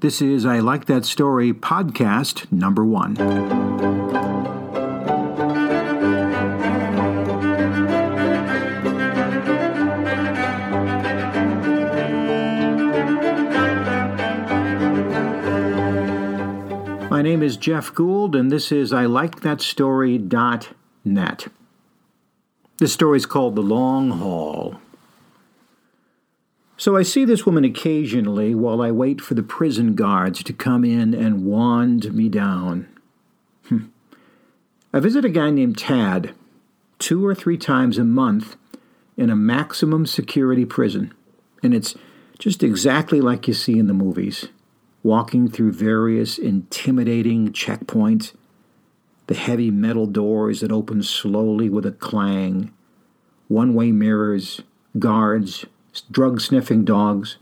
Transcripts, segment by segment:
This is I Like That Story podcast number one. My name is Jeff Gould, and this is I Like That Story.net. This story is called The Long Haul. So I see this woman occasionally while I wait for the prison guards to come in and wand me down. Hmm. I visit a guy named Tad two or three times a month in a maximum security prison, and it's just exactly like you see in the movies walking through various intimidating checkpoints, the heavy metal doors that open slowly with a clang, one way mirrors, guards, drug sniffing dogs,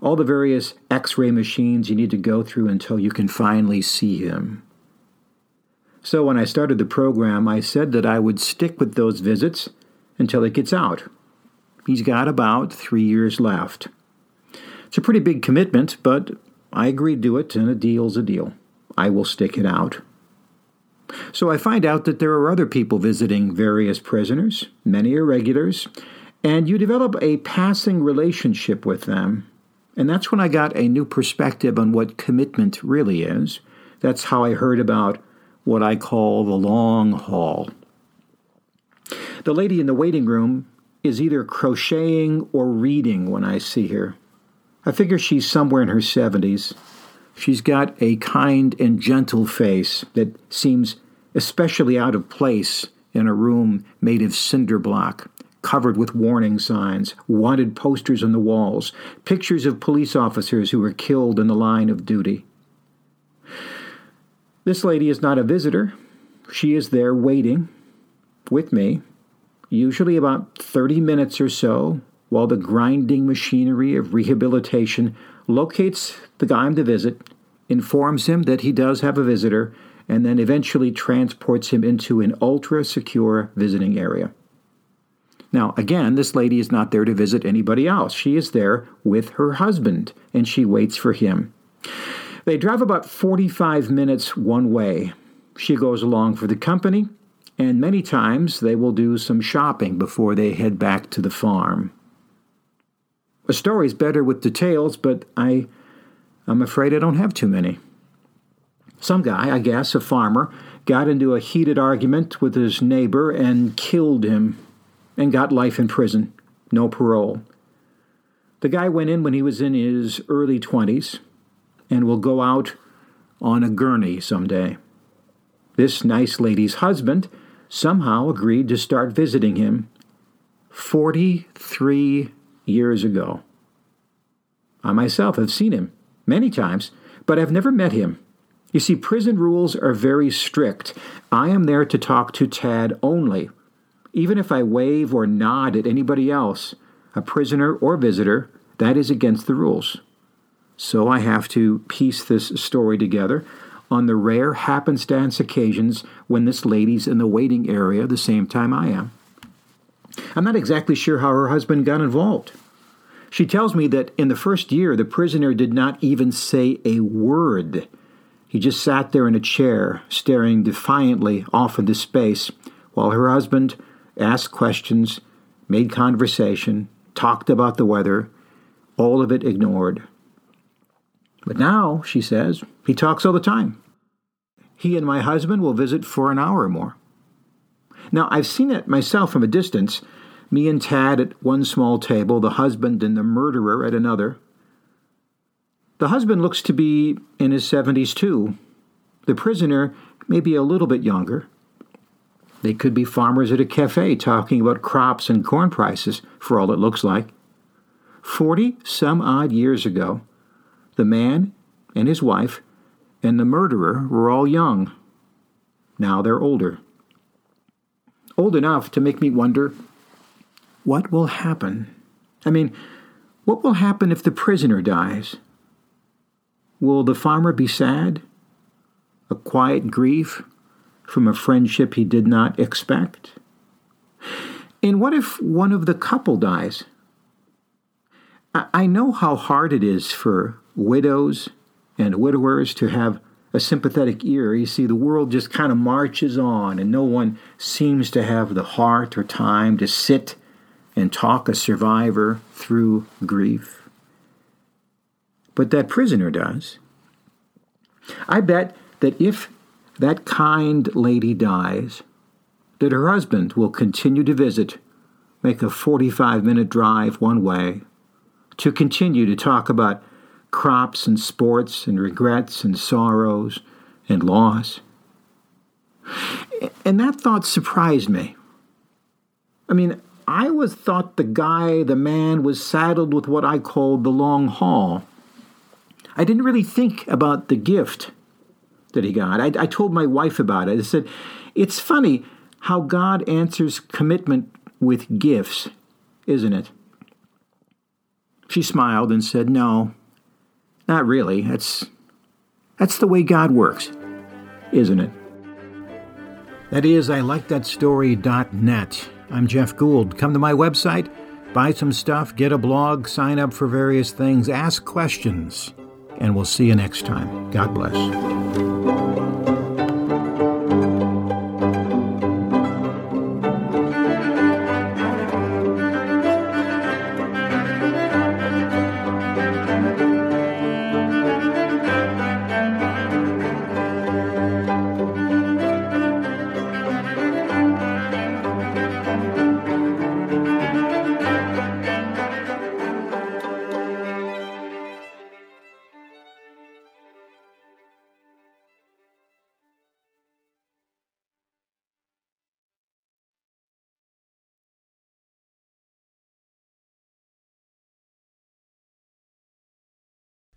all the various x ray machines you need to go through until you can finally see him. So, when I started the program, I said that I would stick with those visits until it gets out. He's got about three years left. It's a pretty big commitment, but I agreed to it, and a deal's a deal. I will stick it out. So I find out that there are other people visiting various prisoners, many are regulars, and you develop a passing relationship with them. And that's when I got a new perspective on what commitment really is. That's how I heard about what I call the long haul. The lady in the waiting room is either crocheting or reading when I see her. I figure she's somewhere in her 70s. She's got a kind and gentle face that seems especially out of place in a room made of cinder block covered with warning signs, wanted posters on the walls, pictures of police officers who were killed in the line of duty. This lady is not a visitor. She is there waiting with me, usually about 30 minutes or so, while the grinding machinery of rehabilitation locates the guy I'm to visit, informs him that he does have a visitor, and then eventually transports him into an ultra secure visiting area. Now, again, this lady is not there to visit anybody else. She is there with her husband, and she waits for him. They drive about 45 minutes one way. She goes along for the company, and many times they will do some shopping before they head back to the farm. A story's better with details, but I, I'm afraid I don't have too many. Some guy, I guess, a farmer, got into a heated argument with his neighbor and killed him and got life in prison, no parole. The guy went in when he was in his early 20s and will go out on a gurney someday. This nice lady's husband somehow agreed to start visiting him 43 years ago. I myself have seen him many times, but I've never met him. You see, prison rules are very strict. I am there to talk to Tad only even if I wave or nod at anybody else, a prisoner or visitor, that is against the rules. So I have to piece this story together on the rare happenstance occasions when this lady's in the waiting area the same time I am. I'm not exactly sure how her husband got involved. She tells me that in the first year, the prisoner did not even say a word. He just sat there in a chair, staring defiantly off into space, while her husband asked questions, made conversation, talked about the weather, all of it ignored. But now, she says, he talks all the time. He and my husband will visit for an hour or more. Now, I've seen it myself from a distance me and Tad at one small table, the husband and the murderer at another. The husband looks to be in his 70s too. The prisoner may be a little bit younger. They could be farmers at a cafe talking about crops and corn prices, for all it looks like. Forty some odd years ago, the man and his wife and the murderer were all young. Now they're older. Old enough to make me wonder what will happen? I mean, what will happen if the prisoner dies? Will the farmer be sad? A quiet grief? From a friendship he did not expect? And what if one of the couple dies? I know how hard it is for widows and widowers to have a sympathetic ear. You see, the world just kind of marches on, and no one seems to have the heart or time to sit and talk a survivor through grief. But that prisoner does. I bet that if that kind lady dies, that her husband will continue to visit, make a 45 minute drive one way, to continue to talk about crops and sports and regrets and sorrows and loss. And that thought surprised me. I mean, I was thought the guy, the man, was saddled with what I called the long haul. I didn't really think about the gift that he got. I, I told my wife about it. I said, It's funny how God answers commitment with gifts, isn't it? She smiled and said, No, not really. That's, that's the way God works, isn't it? That is, I like that story.net. I'm Jeff Gould. Come to my website, buy some stuff, get a blog, sign up for various things, ask questions, and we'll see you next time. God bless.